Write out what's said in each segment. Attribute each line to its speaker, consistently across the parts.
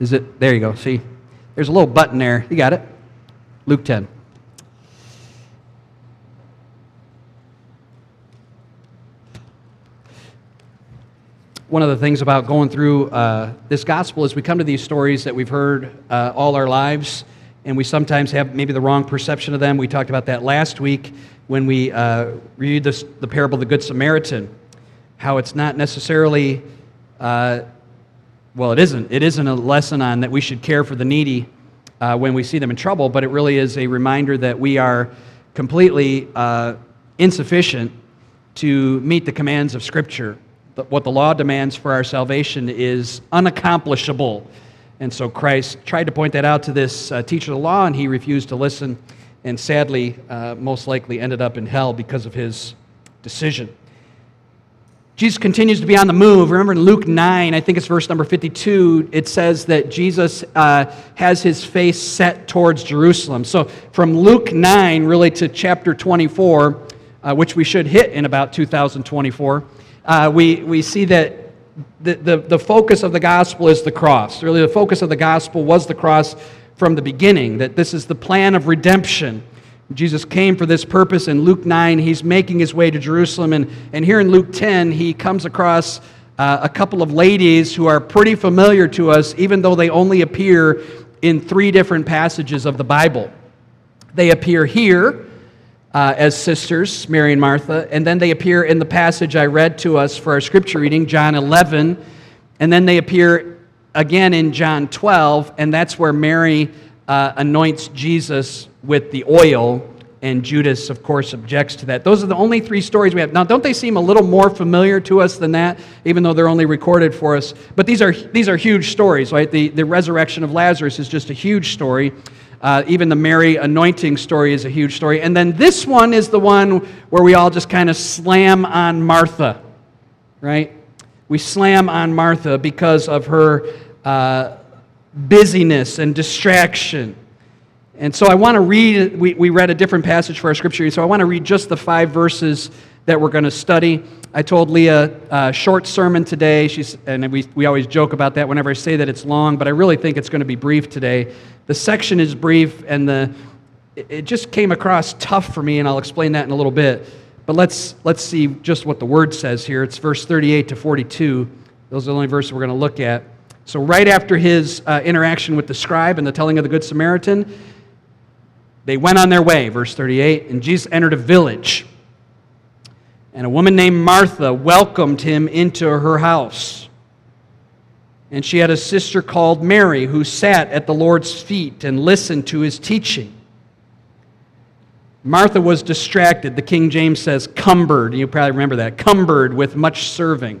Speaker 1: Is it? There you go. See, there's a little button there. You got it. Luke 10. One of the things about going through uh, this gospel is we come to these stories that we've heard uh, all our lives, and we sometimes have maybe the wrong perception of them. We talked about that last week when we uh, read this, the parable of the Good Samaritan, how it's not necessarily, uh, well, it isn't. It isn't a lesson on that we should care for the needy uh, when we see them in trouble, but it really is a reminder that we are completely uh, insufficient to meet the commands of Scripture what the law demands for our salvation is unaccomplishable. And so Christ tried to point that out to this uh, teacher of the law, and he refused to listen, and sadly, uh, most likely ended up in hell because of his decision. Jesus continues to be on the move. Remember in Luke 9, I think it's verse number 52, it says that Jesus uh, has his face set towards Jerusalem. So from Luke 9, really to chapter 24, uh, which we should hit in about 2024 uh, we, we see that the, the, the focus of the gospel is the cross. Really, the focus of the gospel was the cross from the beginning, that this is the plan of redemption. Jesus came for this purpose. In Luke 9, he's making his way to Jerusalem. And, and here in Luke 10, he comes across uh, a couple of ladies who are pretty familiar to us, even though they only appear in three different passages of the Bible. They appear here uh, as sisters, Mary and Martha, and then they appear in the passage I read to us for our scripture reading, John 11, and then they appear again in John 12, and that's where Mary uh, anoints Jesus with the oil, and Judas, of course, objects to that. Those are the only three stories we have. Now, don't they seem a little more familiar to us than that, even though they're only recorded for us? But these are, these are huge stories, right? The, the resurrection of Lazarus is just a huge story. Uh, even the Mary anointing story is a huge story. And then this one is the one where we all just kind of slam on Martha, right? We slam on Martha because of her uh, busyness and distraction. And so I want to read, we, we read a different passage for our scripture, so I want to read just the five verses that we're going to study. I told Leah a uh, short sermon today. She's, and we, we always joke about that whenever I say that it's long, but I really think it's going to be brief today. The section is brief, and the, it just came across tough for me, and I'll explain that in a little bit. But let's, let's see just what the word says here. It's verse 38 to 42. Those are the only verses we're going to look at. So, right after his uh, interaction with the scribe and the telling of the Good Samaritan, they went on their way, verse 38, and Jesus entered a village. And a woman named Martha welcomed him into her house. And she had a sister called Mary who sat at the Lord's feet and listened to his teaching. Martha was distracted. The King James says cumbered. You probably remember that. Cumbered with much serving.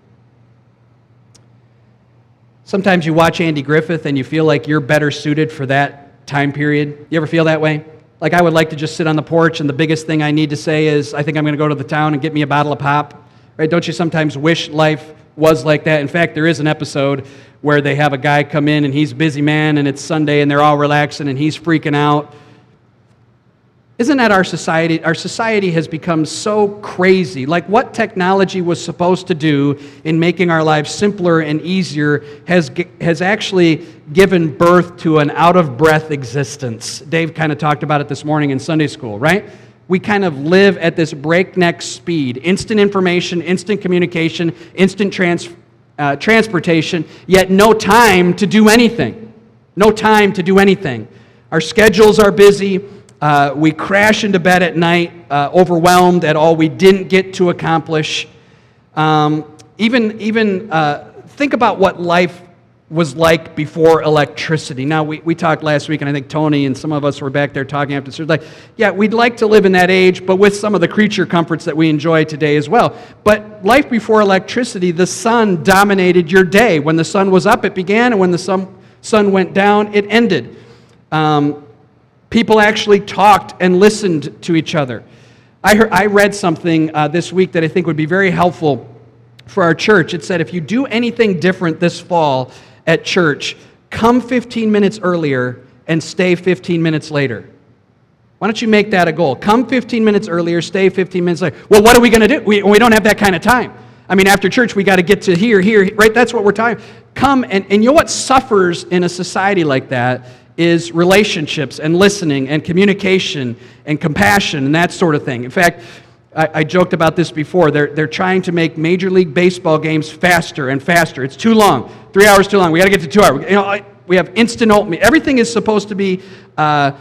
Speaker 1: Sometimes you watch Andy Griffith and you feel like you're better suited for that time period. You ever feel that way? Like I would like to just sit on the porch and the biggest thing I need to say is, I think I'm going to go to the town and get me a bottle of pop. Right? Don't you sometimes wish life was like that. In fact, there is an episode where they have a guy come in and he's busy man and it's Sunday and they're all relaxing and he's freaking out. Isn't that our society? Our society has become so crazy. Like what technology was supposed to do in making our lives simpler and easier has, has actually given birth to an out of breath existence. Dave kind of talked about it this morning in Sunday school, right? we kind of live at this breakneck speed instant information, instant communication, instant trans, uh, transportation, yet no time to do anything. No time to do anything. Our schedules are busy. Uh, we crash into bed at night, uh, overwhelmed at all we didn't get to accomplish. Um, even even uh, think about what life was like before electricity. Now, we, we talked last week, and I think Tony and some of us were back there talking after service. Like, yeah, we'd like to live in that age, but with some of the creature comforts that we enjoy today as well. But life before electricity, the sun dominated your day. When the sun was up, it began, and when the sun, sun went down, it ended. Um, People actually talked and listened to each other. I, heard, I read something uh, this week that I think would be very helpful for our church. It said if you do anything different this fall at church, come 15 minutes earlier and stay 15 minutes later. Why don't you make that a goal? Come 15 minutes earlier, stay 15 minutes later. Well, what are we going to do? We, we don't have that kind of time. I mean, after church, we got to get to here, here, right? That's what we're talking. Come and, and you know what suffers in a society like that is relationships and listening and communication and compassion and that sort of thing. In fact, I, I, joked about this before. They're, they're trying to make Major League Baseball games faster and faster. It's too long. Three hours too long. We got to get to two hours. You know, we have instant oatmeal. Everything is supposed to be uh,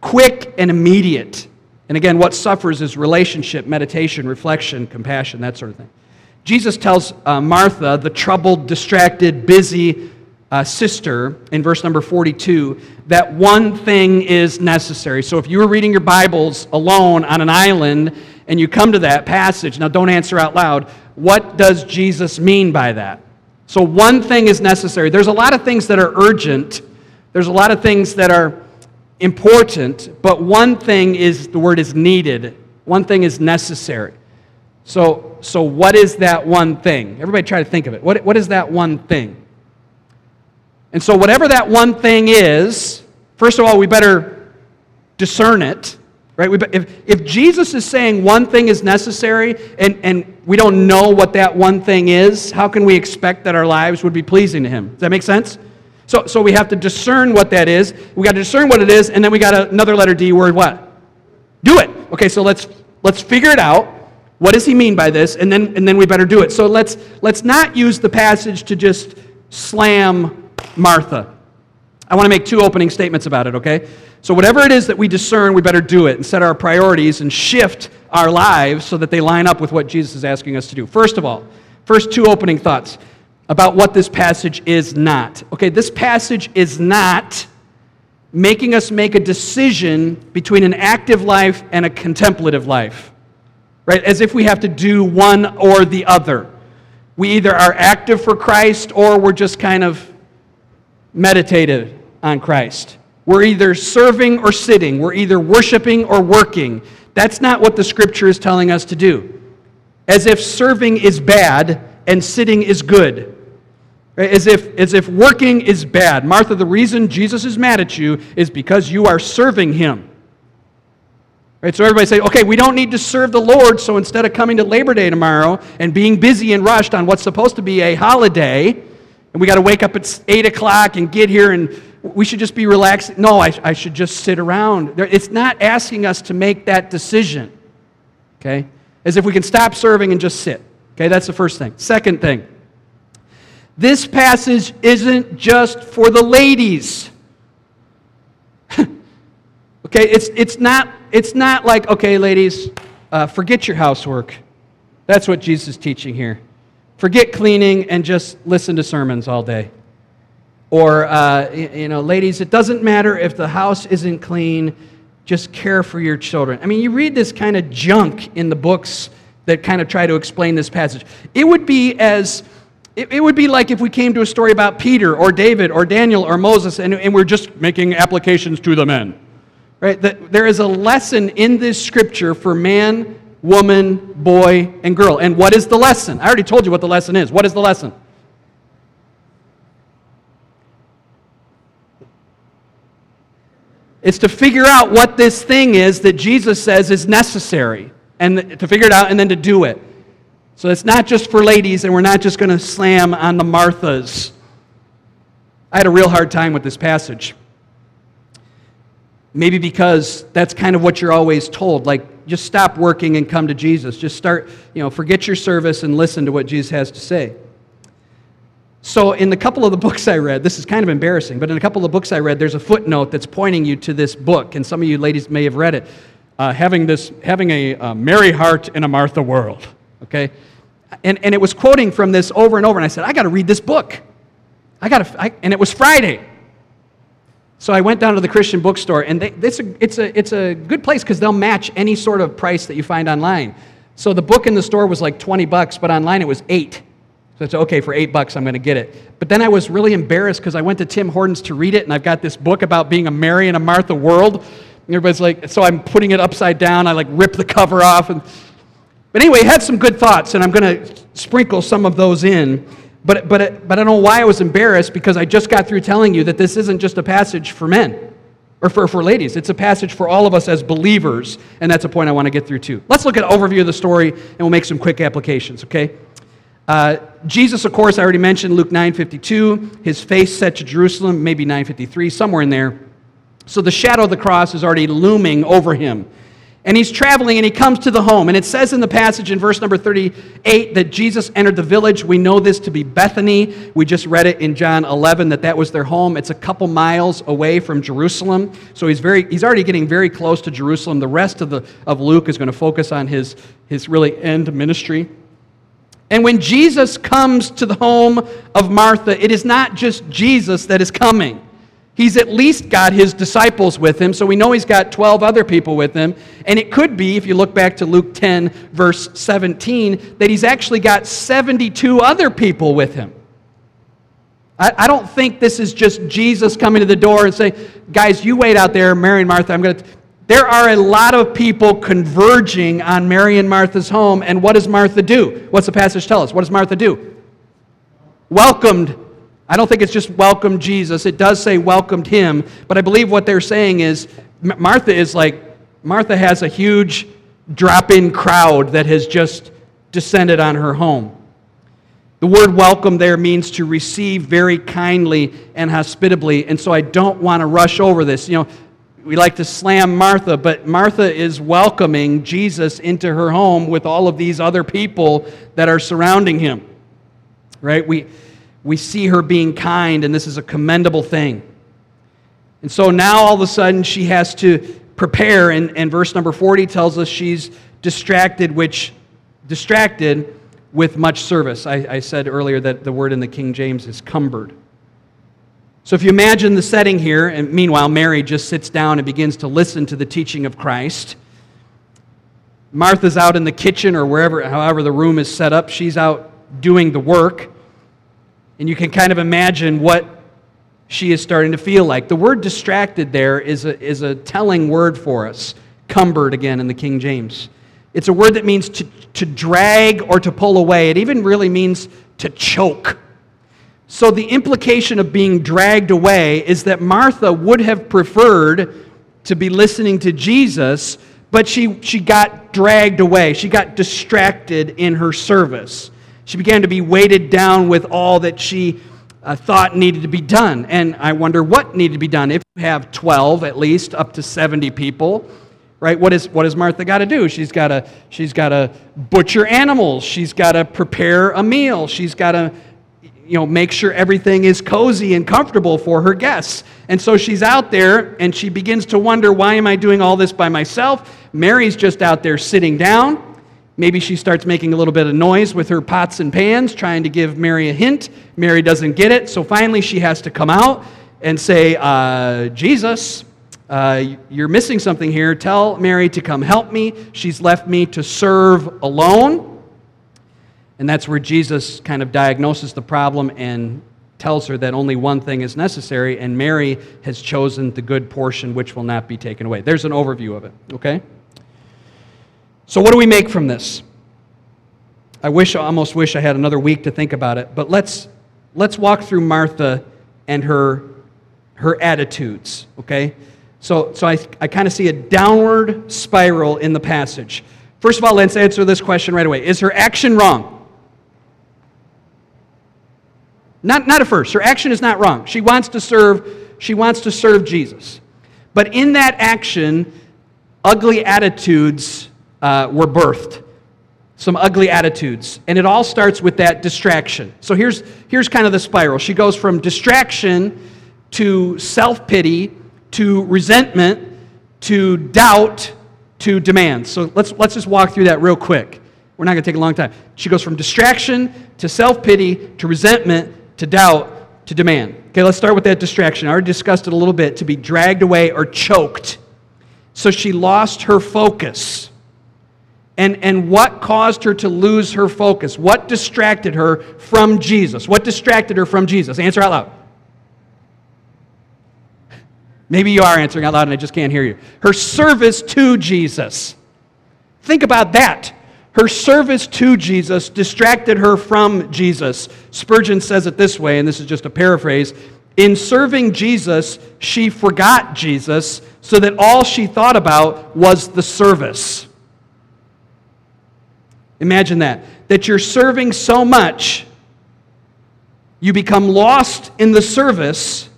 Speaker 1: quick and immediate. And again, what suffers is relationship, meditation, reflection, compassion, that sort of thing. Jesus tells uh, Martha, the troubled, distracted, busy uh, sister, in verse number 42, that one thing is necessary. So if you were reading your Bibles alone on an island and you come to that passage, now don't answer out loud, what does Jesus mean by that? So one thing is necessary. There's a lot of things that are urgent, there's a lot of things that are important, but one thing is the word is needed. One thing is necessary. So, so what is that one thing? Everybody try to think of it. What, what is that one thing? And so, whatever that one thing is, first of all, we better discern it. Right? If, if Jesus is saying one thing is necessary and, and we don't know what that one thing is, how can we expect that our lives would be pleasing to Him? Does that make sense? So, so we have to discern what that is. We got to discern what it is, and then we got another letter D word what? Do it. Okay, so let's let's figure it out. What does he mean by this? And then and then we better do it. So let's let's not use the passage to just slam Martha. I want to make two opening statements about it, okay? So whatever it is that we discern, we better do it and set our priorities and shift our lives so that they line up with what Jesus is asking us to do. First of all, first two opening thoughts about what this passage is not. Okay, this passage is not making us make a decision between an active life and a contemplative life, right? As if we have to do one or the other. We either are active for Christ or we're just kind of meditative on Christ. We're either serving or sitting, we're either worshiping or working. That's not what the scripture is telling us to do. As if serving is bad and sitting is good. As if, as if working is bad. Martha, the reason Jesus is mad at you is because you are serving him. Right, so everybody say, okay, we don't need to serve the Lord, so instead of coming to Labor Day tomorrow and being busy and rushed on what's supposed to be a holiday, and we got to wake up at 8 o'clock and get here and we should just be relaxed. No, I, I should just sit around. It's not asking us to make that decision. Okay? As if we can stop serving and just sit. Okay, that's the first thing. Second thing, this passage isn't just for the ladies. okay, it's, it's, not, it's not like, okay, ladies, uh, forget your housework. That's what Jesus is teaching here. Forget cleaning and just listen to sermons all day. Or, uh, you know, ladies, it doesn't matter if the house isn't clean, just care for your children. I mean, you read this kind of junk in the books that kind of try to explain this passage. It would be as it, would be like if we came to a story about Peter or David or Daniel or Moses and, and we're just making applications to the men. Right? That there is a lesson in this scripture for man, woman, boy, and girl. And what is the lesson? I already told you what the lesson is. What is the lesson? It's to figure out what this thing is that Jesus says is necessary and to figure it out and then to do it. So it's not just for ladies, and we're not just going to slam on the Marthas. I had a real hard time with this passage. Maybe because that's kind of what you're always told. Like, just stop working and come to Jesus. Just start, you know, forget your service and listen to what Jesus has to say. So, in a couple of the books I read, this is kind of embarrassing, but in a couple of books I read, there's a footnote that's pointing you to this book, and some of you ladies may have read it. Uh, having this, having a, a Mary heart in a Martha world okay? And, and it was quoting from this over and over, and I said, I got to read this book. I got to, and it was Friday. So I went down to the Christian bookstore, and they, it's, a, it's, a, it's a good place because they'll match any sort of price that you find online. So the book in the store was like 20 bucks, but online it was eight. So it's okay, for eight bucks, I'm going to get it. But then I was really embarrassed because I went to Tim Hortons to read it, and I've got this book about being a Mary and a Martha world. And everybody's like, so I'm putting it upside down. I like rip the cover off. And, but anyway, had some good thoughts, and I'm going to sprinkle some of those in. But, but, but I don't know why I was embarrassed because I just got through telling you that this isn't just a passage for men or for, for ladies. It's a passage for all of us as believers, and that's a point I want to get through too. Let's look at an overview of the story, and we'll make some quick applications, okay? Uh, Jesus, of course, I already mentioned Luke 9.52, his face set to Jerusalem, maybe 9.53, somewhere in there. So the shadow of the cross is already looming over him. And he's traveling and he comes to the home. And it says in the passage in verse number 38 that Jesus entered the village. We know this to be Bethany. We just read it in John 11 that that was their home. It's a couple miles away from Jerusalem. So he's, very, he's already getting very close to Jerusalem. The rest of, the, of Luke is going to focus on his, his really end ministry. And when Jesus comes to the home of Martha, it is not just Jesus that is coming. He's at least got his disciples with him, so we know he's got 12 other people with him. And it could be, if you look back to Luke 10, verse 17, that he's actually got 72 other people with him. I, I don't think this is just Jesus coming to the door and saying, Guys, you wait out there, Mary and Martha, I'm going to. There are a lot of people converging on Mary and Martha's home, and what does Martha do? What's the passage tell us? What does Martha do? Welcomed. I don't think it's just welcomed Jesus. It does say welcomed him, but I believe what they're saying is Martha is like, Martha has a huge drop in crowd that has just descended on her home. The word welcome there means to receive very kindly and hospitably, and so I don't want to rush over this. You know, we like to slam Martha, but Martha is welcoming Jesus into her home with all of these other people that are surrounding him. Right? We, we see her being kind, and this is a commendable thing. And so now all of a sudden she has to prepare, and, and verse number 40 tells us she's distracted, which distracted with much service. I, I said earlier that the word in the King James is cumbered. So if you imagine the setting here, and meanwhile, Mary just sits down and begins to listen to the teaching of Christ. Martha's out in the kitchen or wherever, however the room is set up. She's out doing the work. And you can kind of imagine what she is starting to feel like. The word distracted there is a, is a telling word for us. Cumbered again in the King James. It's a word that means to, to drag or to pull away. It even really means to choke. So, the implication of being dragged away is that Martha would have preferred to be listening to Jesus, but she, she got dragged away. She got distracted in her service. She began to be weighted down with all that she uh, thought needed to be done. And I wonder what needed to be done. If you have 12, at least, up to 70 people, right? What, is, what does Martha got to do? She's got to she's got to butcher animals. She's got to prepare a meal. She's got to you know, make sure everything is cozy and comfortable for her guests. And so she's out there and she begins to wonder, why am I doing all this by myself? Mary's just out there sitting down. Maybe she starts making a little bit of noise with her pots and pans, trying to give Mary a hint. Mary doesn't get it. So finally, she has to come out and say, uh, Jesus, uh, you're missing something here. Tell Mary to come help me. She's left me to serve alone. And that's where Jesus kind of diagnoses the problem and tells her that only one thing is necessary, and Mary has chosen the good portion which will not be taken away. There's an overview of it, okay? So, what do we make from this? I wish, I almost wish I had another week to think about it, but let's, let's walk through Martha and her, her attitudes, okay? So, so I, I kind of see a downward spiral in the passage. First of all, let's answer this question right away Is her action wrong? Not, not at first. Her action is not wrong. She wants to serve, she wants to serve Jesus. But in that action, ugly attitudes uh, were birthed. Some ugly attitudes. And it all starts with that distraction. So here's, here's kind of the spiral. She goes from distraction to self pity to resentment to doubt to demand. So let's, let's just walk through that real quick. We're not going to take a long time. She goes from distraction to self pity to resentment to doubt, to demand. Okay, let's start with that distraction. I already discussed it a little bit to be dragged away or choked. So she lost her focus. And, and what caused her to lose her focus? What distracted her from Jesus? What distracted her from Jesus? Answer out loud. Maybe you are answering out loud and I just can't hear you. Her service to Jesus. Think about that. Her service to Jesus distracted her from Jesus. Spurgeon says it this way, and this is just a paraphrase In serving Jesus, she forgot Jesus, so that all she thought about was the service. Imagine that. That you're serving so much, you become lost in the service,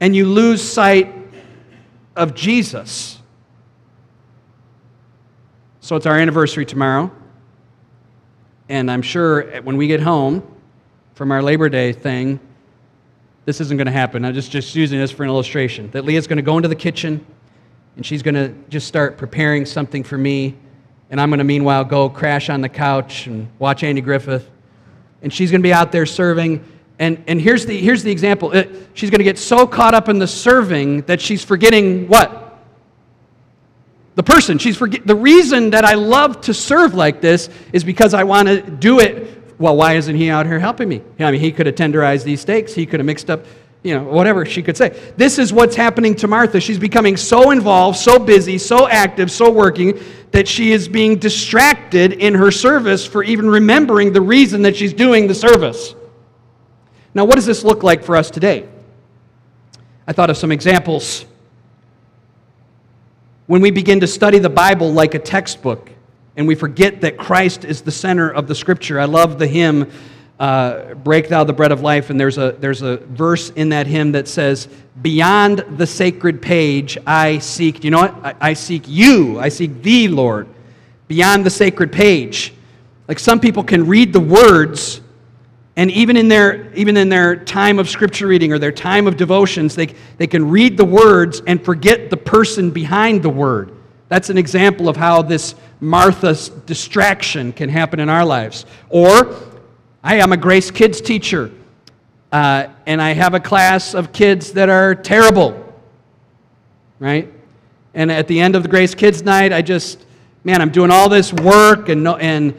Speaker 1: and you lose sight of Jesus. So it's our anniversary tomorrow. And I'm sure when we get home from our Labor Day thing, this isn't going to happen. I'm just, just using this for an illustration. That Leah's going to go into the kitchen and she's going to just start preparing something for me. And I'm going to, meanwhile, go crash on the couch and watch Andy Griffith. And she's going to be out there serving. And, and here's, the, here's the example it, she's going to get so caught up in the serving that she's forgetting what? the person. She's forget- the reason that I love to serve like this is because I want to do it. Well, why isn't he out here helping me? I mean, he could have tenderized these steaks. He could have mixed up, you know, whatever she could say. This is what's happening to Martha. She's becoming so involved, so busy, so active, so working that she is being distracted in her service for even remembering the reason that she's doing the service. Now, what does this look like for us today? I thought of some examples when we begin to study the Bible like a textbook and we forget that Christ is the center of the scripture. I love the hymn, uh, Break Thou the Bread of Life, and there's a, there's a verse in that hymn that says, Beyond the sacred page, I seek, you know what? I, I seek you, I seek thee, Lord. Beyond the sacred page. Like some people can read the words and even in their, even in their time of scripture reading or their time of devotions, they, they can read the words and forget the person behind the word. That's an example of how this Martha's distraction can happen in our lives. Or, I am a Grace Kids teacher, uh, and I have a class of kids that are terrible, right? And at the end of the Grace Kids night, I just, man, I'm doing all this work, and, no, and,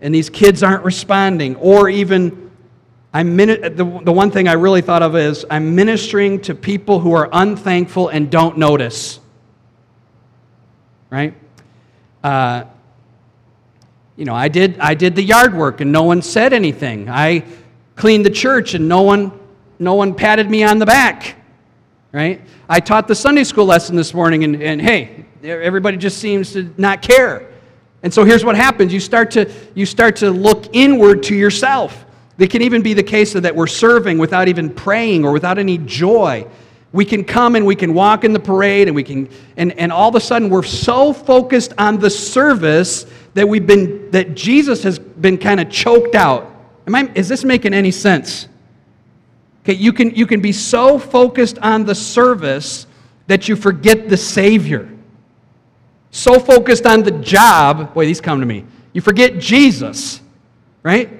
Speaker 1: and these kids aren't responding. Or even, I'm the, the one thing I really thought of is I'm ministering to people who are unthankful and don't notice. Right? Uh, you know, I did, I did the yard work and no one said anything. I cleaned the church and no one, no one patted me on the back. Right? I taught the Sunday school lesson this morning and, and hey, everybody just seems to not care. And so here's what happens you start to, you start to look inward to yourself. It can even be the case that we're serving without even praying or without any joy. We can come and we can walk in the parade and we can and, and all of a sudden we're so focused on the service that we've been that Jesus has been kind of choked out. Am I is this making any sense? Okay, you can you can be so focused on the service that you forget the Savior. So focused on the job, boy, these come to me. You forget Jesus, right?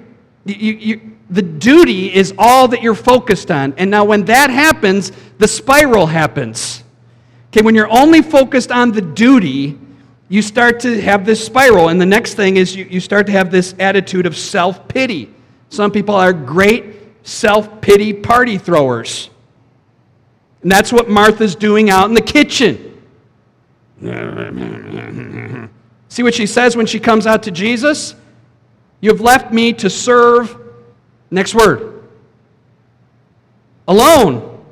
Speaker 1: You, you, the duty is all that you're focused on. And now, when that happens, the spiral happens. Okay, when you're only focused on the duty, you start to have this spiral. And the next thing is you, you start to have this attitude of self pity. Some people are great self pity party throwers. And that's what Martha's doing out in the kitchen. See what she says when she comes out to Jesus? You have left me to serve, next word, alone.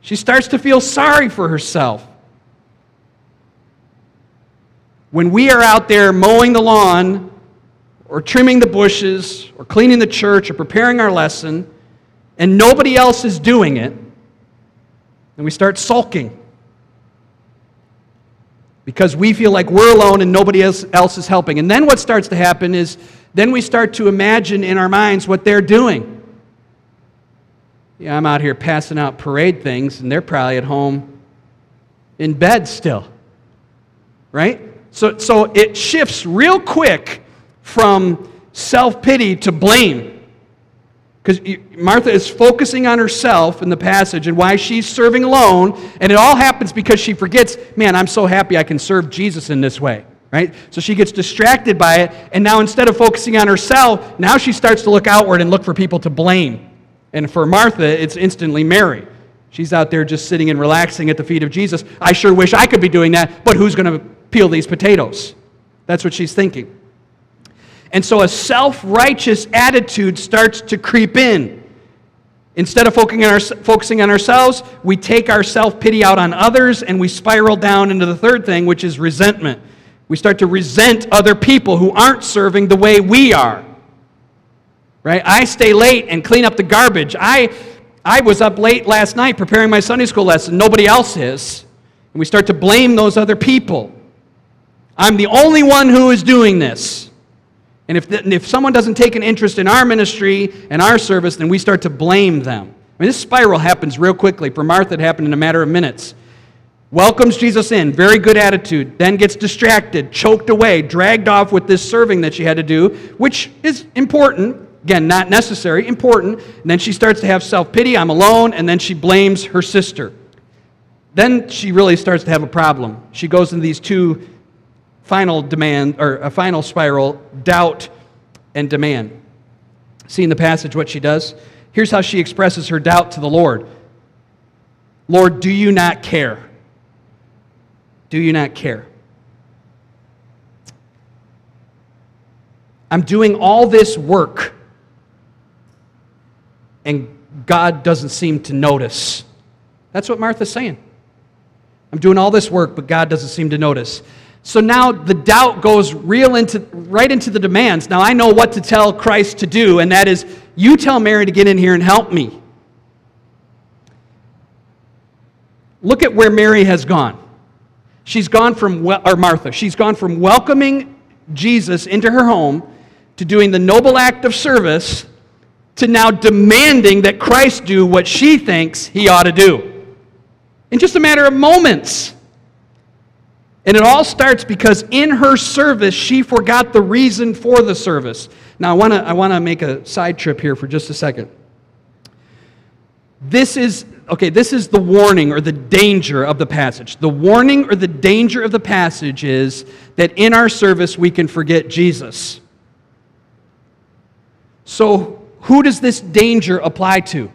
Speaker 1: She starts to feel sorry for herself. When we are out there mowing the lawn, or trimming the bushes, or cleaning the church, or preparing our lesson, and nobody else is doing it, and we start sulking because we feel like we're alone and nobody else, else is helping. And then what starts to happen is then we start to imagine in our minds what they're doing. Yeah, I'm out here passing out parade things, and they're probably at home in bed still. Right? So, so it shifts real quick from self pity to blame. Because Martha is focusing on herself in the passage and why she's serving alone, and it all happens because she forgets, man, I'm so happy I can serve Jesus in this way. right? So she gets distracted by it, and now instead of focusing on herself, now she starts to look outward and look for people to blame. And for Martha, it's instantly Mary. She's out there just sitting and relaxing at the feet of Jesus. I sure wish I could be doing that, but who's going to peel these potatoes? That's what she's thinking. And so a self righteous attitude starts to creep in. Instead of focusing on ourselves, we take our self pity out on others and we spiral down into the third thing, which is resentment. We start to resent other people who aren't serving the way we are. Right? I stay late and clean up the garbage. I, I was up late last night preparing my Sunday school lesson. Nobody else is. And we start to blame those other people. I'm the only one who is doing this. And if, the, if someone doesn't take an interest in our ministry and our service, then we start to blame them. I mean, this spiral happens real quickly. For Martha, it happened in a matter of minutes. Welcomes Jesus in, very good attitude, then gets distracted, choked away, dragged off with this serving that she had to do, which is important. Again, not necessary, important. And then she starts to have self pity, I'm alone, and then she blames her sister. Then she really starts to have a problem. She goes into these two final demand, or a final spiral doubt and demand. See in the passage what she does? Here's how she expresses her doubt to the Lord Lord, do you not care? Do you not care? I'm doing all this work, and God doesn't seem to notice. That's what Martha's saying. I'm doing all this work, but God doesn't seem to notice. So now the doubt goes real into, right into the demands. Now I know what to tell Christ to do, and that is, you tell Mary to get in here and help me. Look at where Mary has gone. She's gone from, or Martha, she's gone from welcoming Jesus into her home to doing the noble act of service to now demanding that Christ do what she thinks he ought to do. In just a matter of moments. And it all starts because in her service, she forgot the reason for the service. Now, I want to I wanna make a side trip here for just a second. This is, okay, this is the warning or the danger of the passage. The warning or the danger of the passage is that in our service we can forget Jesus. So, who does this danger apply to?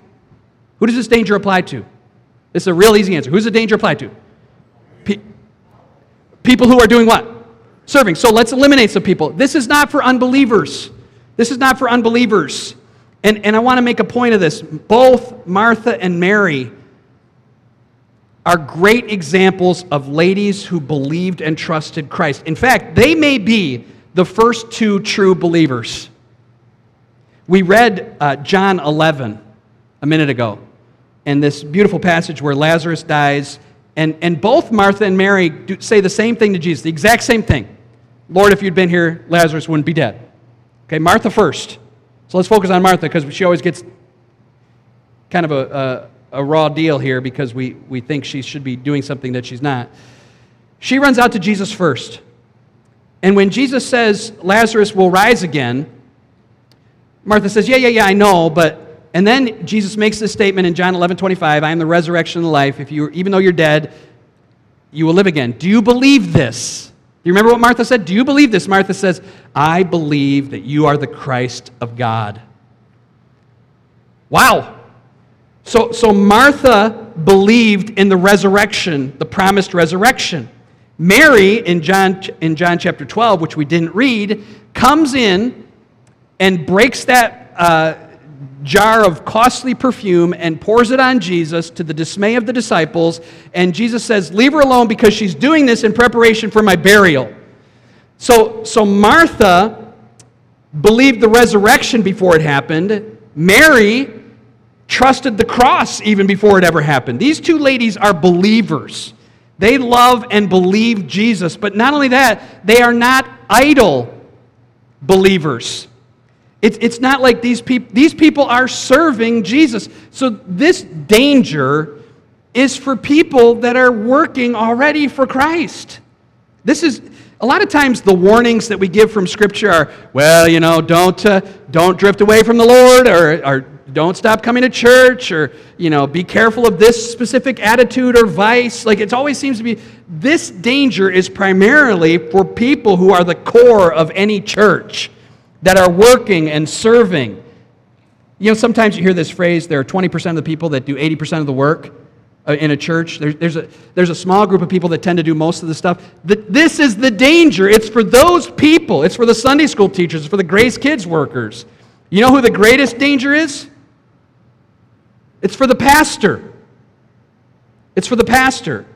Speaker 1: Who does this danger apply to? This is a real easy answer. Who's the danger apply to? People who are doing what? Serving. So let's eliminate some people. This is not for unbelievers. This is not for unbelievers. And, and I want to make a point of this. Both Martha and Mary are great examples of ladies who believed and trusted Christ. In fact, they may be the first two true believers. We read uh, John 11 a minute ago, and this beautiful passage where Lazarus dies and, and both Martha and Mary do, say the same thing to Jesus, the exact same thing. Lord, if you'd been here, Lazarus wouldn't be dead. Okay, Martha first. So let's focus on Martha because she always gets kind of a, a, a raw deal here because we, we think she should be doing something that she's not. She runs out to Jesus first. And when Jesus says Lazarus will rise again, Martha says, Yeah, yeah, yeah, I know, but and then Jesus makes this statement in John 11 25 I am the resurrection and the life. If you, even though you're dead, you will live again. Do you believe this? Do you remember what Martha said? Do you believe this? Martha says, I believe that you are the Christ of God. Wow. So, so Martha believed in the resurrection, the promised resurrection. Mary, in John, in John chapter 12, which we didn't read, comes in and breaks that. Uh, jar of costly perfume and pours it on Jesus to the dismay of the disciples. And Jesus says, Leave her alone because she's doing this in preparation for my burial. So, so Martha believed the resurrection before it happened. Mary trusted the cross even before it ever happened. These two ladies are believers. They love and believe Jesus. But not only that, they are not idle believers. It's, it's not like these people, these people are serving Jesus. So this danger is for people that are working already for Christ. This is, A lot of times, the warnings that we give from Scripture are, well, you know, don't, uh, don't drift away from the Lord, or, or don't stop coming to church, or, you know, be careful of this specific attitude or vice. Like, it always seems to be this danger is primarily for people who are the core of any church that are working and serving. You know, sometimes you hear this phrase there are 20% of the people that do 80% of the work. Uh, in a church. There's, there's, a, there's a small group of people that tend to do most of the stuff. This is the danger. It's for those people. It's for the Sunday school teachers, it's for the Grace Kids workers. You know who the greatest danger is? It's for the pastor. It's for the pastor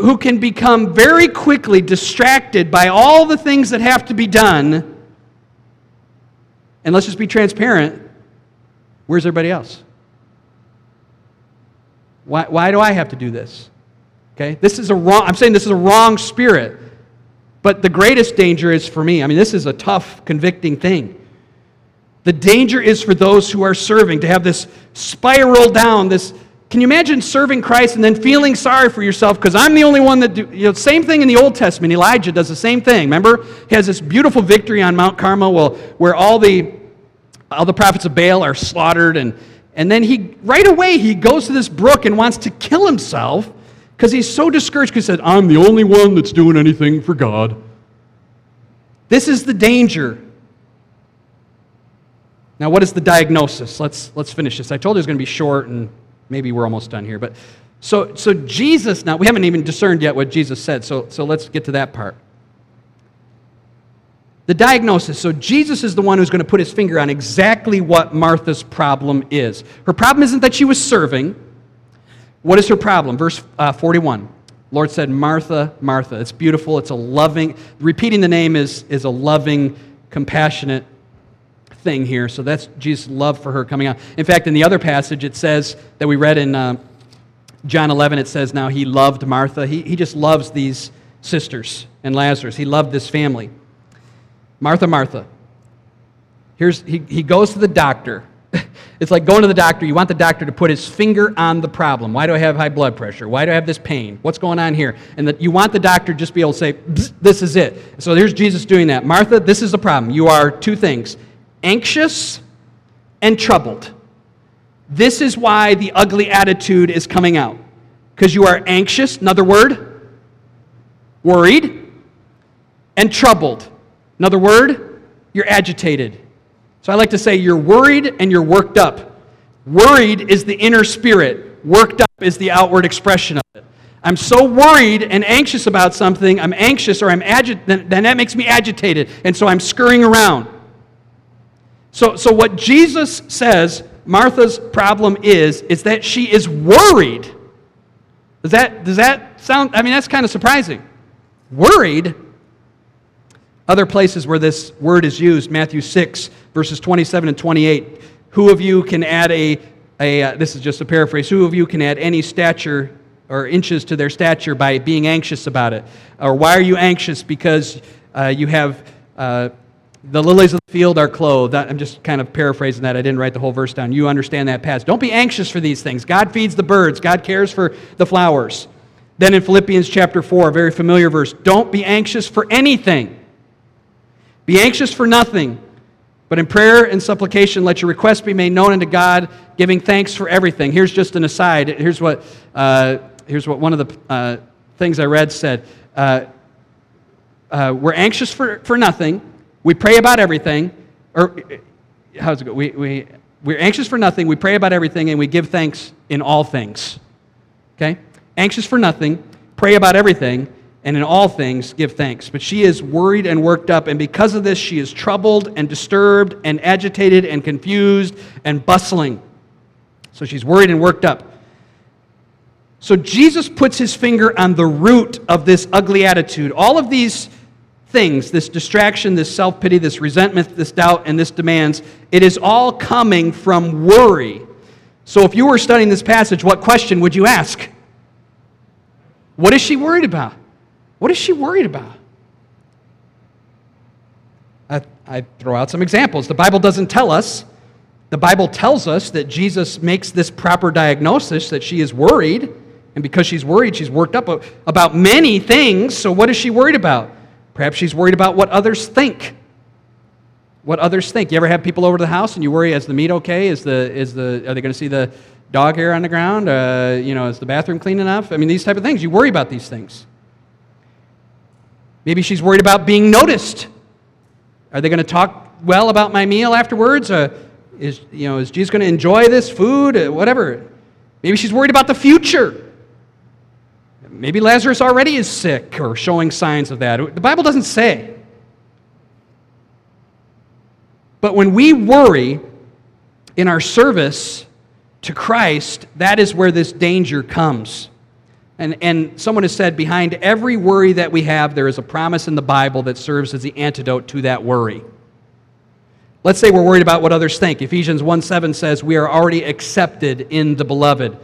Speaker 1: who can become very quickly distracted by all the things that have to be done. And let's just be transparent where's everybody else? Why, why do I have to do this? Okay? This is a wrong, I'm saying this is a wrong spirit. But the greatest danger is for me. I mean, this is a tough, convicting thing. The danger is for those who are serving to have this spiral down, this can you imagine serving Christ and then feeling sorry for yourself because I'm the only one that do you know same thing in the Old Testament Elijah does the same thing remember he has this beautiful victory on Mount Carmel well, where all the all the prophets of Baal are slaughtered and and then he, right away, he goes to this brook and wants to kill himself because he's so discouraged because he said, I'm the only one that's doing anything for God. This is the danger. Now, what is the diagnosis? Let's, let's finish this. I told you it was going to be short, and maybe we're almost done here. But so, so Jesus, now, we haven't even discerned yet what Jesus said, so, so let's get to that part. The diagnosis. So Jesus is the one who's going to put his finger on exactly what Martha's problem is. Her problem isn't that she was serving. What is her problem? Verse uh, 41. Lord said, Martha, Martha. It's beautiful. It's a loving, repeating the name is, is a loving, compassionate thing here. So that's Jesus' love for her coming out. In fact, in the other passage, it says that we read in uh, John 11, it says, Now he loved Martha. He, he just loves these sisters and Lazarus. He loved this family. Martha, Martha. Here's, he, he goes to the doctor. it's like going to the doctor. You want the doctor to put his finger on the problem. Why do I have high blood pressure? Why do I have this pain? What's going on here? And that you want the doctor just be able to say, this is it. So here's Jesus doing that. Martha, this is the problem. You are two things anxious and troubled. This is why the ugly attitude is coming out. Because you are anxious, another word, worried, and troubled. Another word, you're agitated. So I like to say you're worried and you're worked up. Worried is the inner spirit, worked up is the outward expression of it. I'm so worried and anxious about something, I'm anxious or I'm agitated, then that makes me agitated. And so I'm scurrying around. So, so what Jesus says Martha's problem is, is that she is worried. Does that, does that sound, I mean, that's kind of surprising. Worried other places where this word is used, Matthew 6, verses 27 and 28. Who of you can add a, a uh, this is just a paraphrase, who of you can add any stature or inches to their stature by being anxious about it? Or why are you anxious? Because uh, you have uh, the lilies of the field are clothed. I'm just kind of paraphrasing that. I didn't write the whole verse down. You understand that passage. Don't be anxious for these things. God feeds the birds, God cares for the flowers. Then in Philippians chapter 4, a very familiar verse, don't be anxious for anything. Be anxious for nothing, but in prayer and supplication, let your requests be made known unto God, giving thanks for everything. Here's just an aside. Here's what, uh, here's what one of the uh, things I read said. Uh, uh we're anxious for, for nothing. We pray about everything. Or, how's it go? We, we, we're anxious for nothing. We pray about everything, and we give thanks in all things. Okay? Anxious for nothing. Pray about everything and in all things give thanks. But she is worried and worked up, and because of this, she is troubled and disturbed and agitated and confused and bustling. So she's worried and worked up. So Jesus puts his finger on the root of this ugly attitude. All of these things, this distraction, this self pity, this resentment, this doubt, and this demands, it is all coming from worry. So if you were studying this passage, what question would you ask? What is she worried about? What is she worried about? I, I throw out some examples. The Bible doesn't tell us. The Bible tells us that Jesus makes this proper diagnosis that she is worried And because she's worried, she's worked up about many things. So, what is she worried about? Perhaps she's worried about what others think. What others think. You ever have people over to the house and you worry, is the meat okay? Is the, is the, are they going to see the dog hair on the ground? Uh, you know, is the bathroom clean enough? I mean, these type of things. You worry about these things. Maybe she's worried about being noticed. Are they going to talk well about my meal afterwards? Uh, is, you know, is Jesus going to enjoy this food? Uh, whatever. Maybe she's worried about the future. Maybe Lazarus already is sick or showing signs of that. The Bible doesn't say. But when we worry in our service to Christ, that is where this danger comes. And, and someone has said, behind every worry that we have, there is a promise in the Bible that serves as the antidote to that worry. Let's say we're worried about what others think. Ephesians 1 7 says, We are already accepted in the beloved.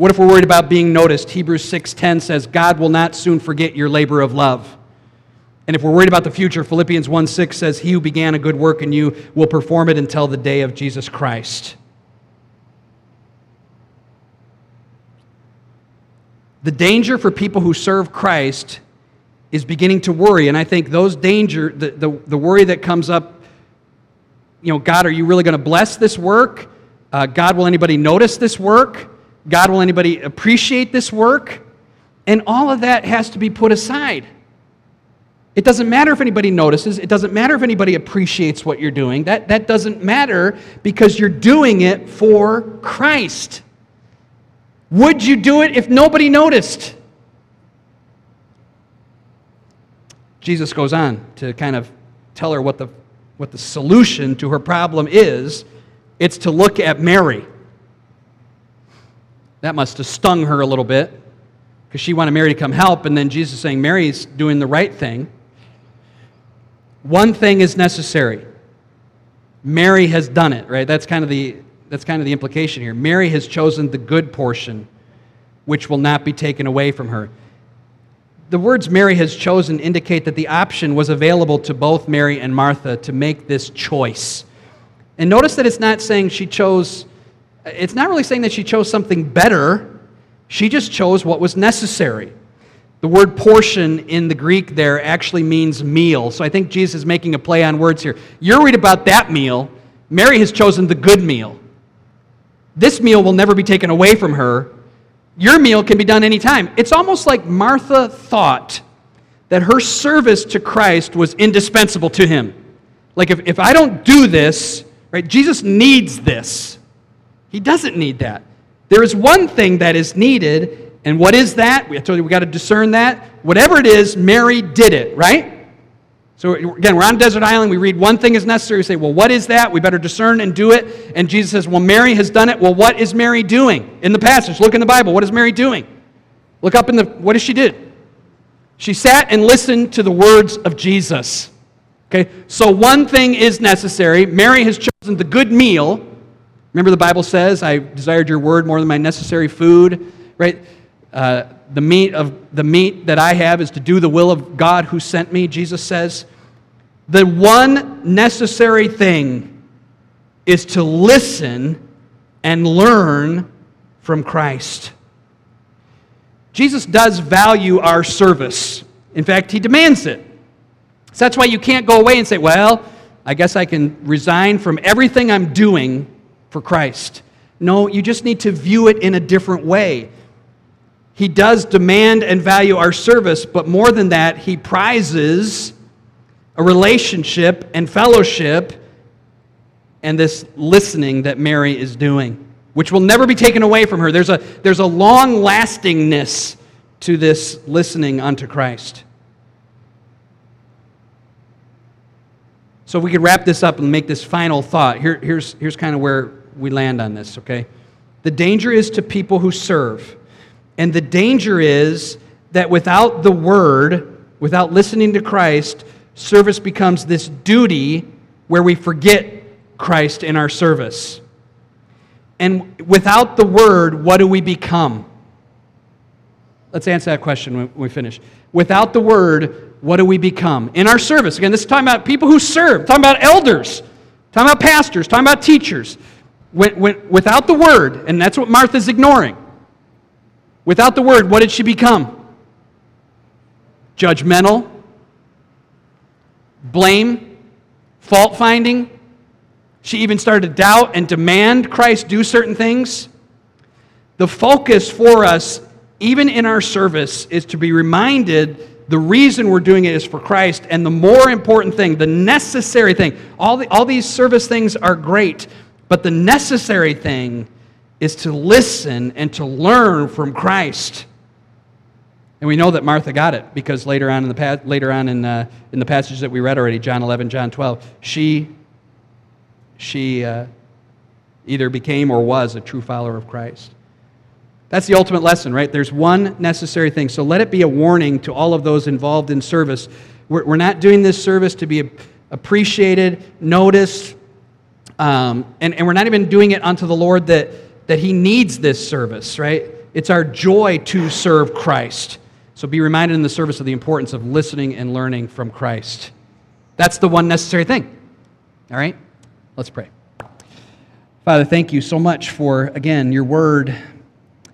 Speaker 1: What if we're worried about being noticed? Hebrews 6:10 says, God will not soon forget your labor of love. And if we're worried about the future, Philippians 1 6 says, He who began a good work in you will perform it until the day of Jesus Christ. The danger for people who serve Christ is beginning to worry. And I think those danger, the, the, the worry that comes up, you know, God, are you really going to bless this work? Uh, God, will anybody notice this work? God, will anybody appreciate this work? And all of that has to be put aside. It doesn't matter if anybody notices. It doesn't matter if anybody appreciates what you're doing. That, that doesn't matter because you're doing it for Christ. Would you do it if nobody noticed? Jesus goes on to kind of tell her what the, what the solution to her problem is. It's to look at Mary. That must have stung her a little bit because she wanted Mary to come help, and then Jesus is saying, Mary's doing the right thing. One thing is necessary. Mary has done it, right? That's kind of the that's kind of the implication here. Mary has chosen the good portion, which will not be taken away from her. The words Mary has chosen indicate that the option was available to both Mary and Martha to make this choice. And notice that it's not saying she chose, it's not really saying that she chose something better. She just chose what was necessary. The word portion in the Greek there actually means meal. So I think Jesus is making a play on words here. You're worried about that meal. Mary has chosen the good meal. This meal will never be taken away from her. Your meal can be done anytime. It's almost like Martha thought that her service to Christ was indispensable to him. Like, if, if I don't do this, right, Jesus needs this. He doesn't need that. There is one thing that is needed, and what is that? We told you we got to discern that. Whatever it is, Mary did it, right? So again, we're on desert island. We read one thing is necessary. We say, well, what is that? We better discern and do it. And Jesus says, well, Mary has done it. Well, what is Mary doing? In the passage, look in the Bible. What is Mary doing? Look up in the, what does she do? She sat and listened to the words of Jesus. Okay, so one thing is necessary. Mary has chosen the good meal. Remember, the Bible says, I desired your word more than my necessary food, right? Uh, the meat of the meat that I have is to do the will of God who sent me, Jesus says. The one necessary thing is to listen and learn from Christ. Jesus does value our service. In fact, he demands it. So that's why you can't go away and say, well, I guess I can resign from everything I'm doing for Christ. No, you just need to view it in a different way. He does demand and value our service, but more than that, he prizes a relationship and fellowship and this listening that Mary is doing, which will never be taken away from her. There's a, there's a long lastingness to this listening unto Christ. So, if we could wrap this up and make this final thought, Here, here's, here's kind of where we land on this, okay? The danger is to people who serve and the danger is that without the word, without listening to Christ, service becomes this duty where we forget Christ in our service. And without the word, what do we become? Let's answer that question when we finish. Without the word, what do we become? In our service, again, this is talking about people who serve, talking about elders, talking about pastors, talking about teachers. Without the word, and that's what Martha's ignoring, Without the word, what did she become? Judgmental, blame, fault finding. She even started to doubt and demand Christ do certain things. The focus for us, even in our service, is to be reminded the reason we're doing it is for Christ. And the more important thing, the necessary thing, all, the, all these service things are great, but the necessary thing is to listen and to learn from Christ. And we know that Martha got it because later on in the, later on in, uh, in the passage that we read already, John 11, John 12, she, she uh, either became or was a true follower of Christ. That's the ultimate lesson, right? There's one necessary thing. So let it be a warning to all of those involved in service. We're, we're not doing this service to be appreciated, noticed, um, and, and we're not even doing it unto the Lord that, that He needs this service, right? It's our joy to serve Christ. So be reminded in the service of the importance of listening and learning from Christ. That's the one necessary thing. All right? Let's pray. Father, thank you so much for, again, your word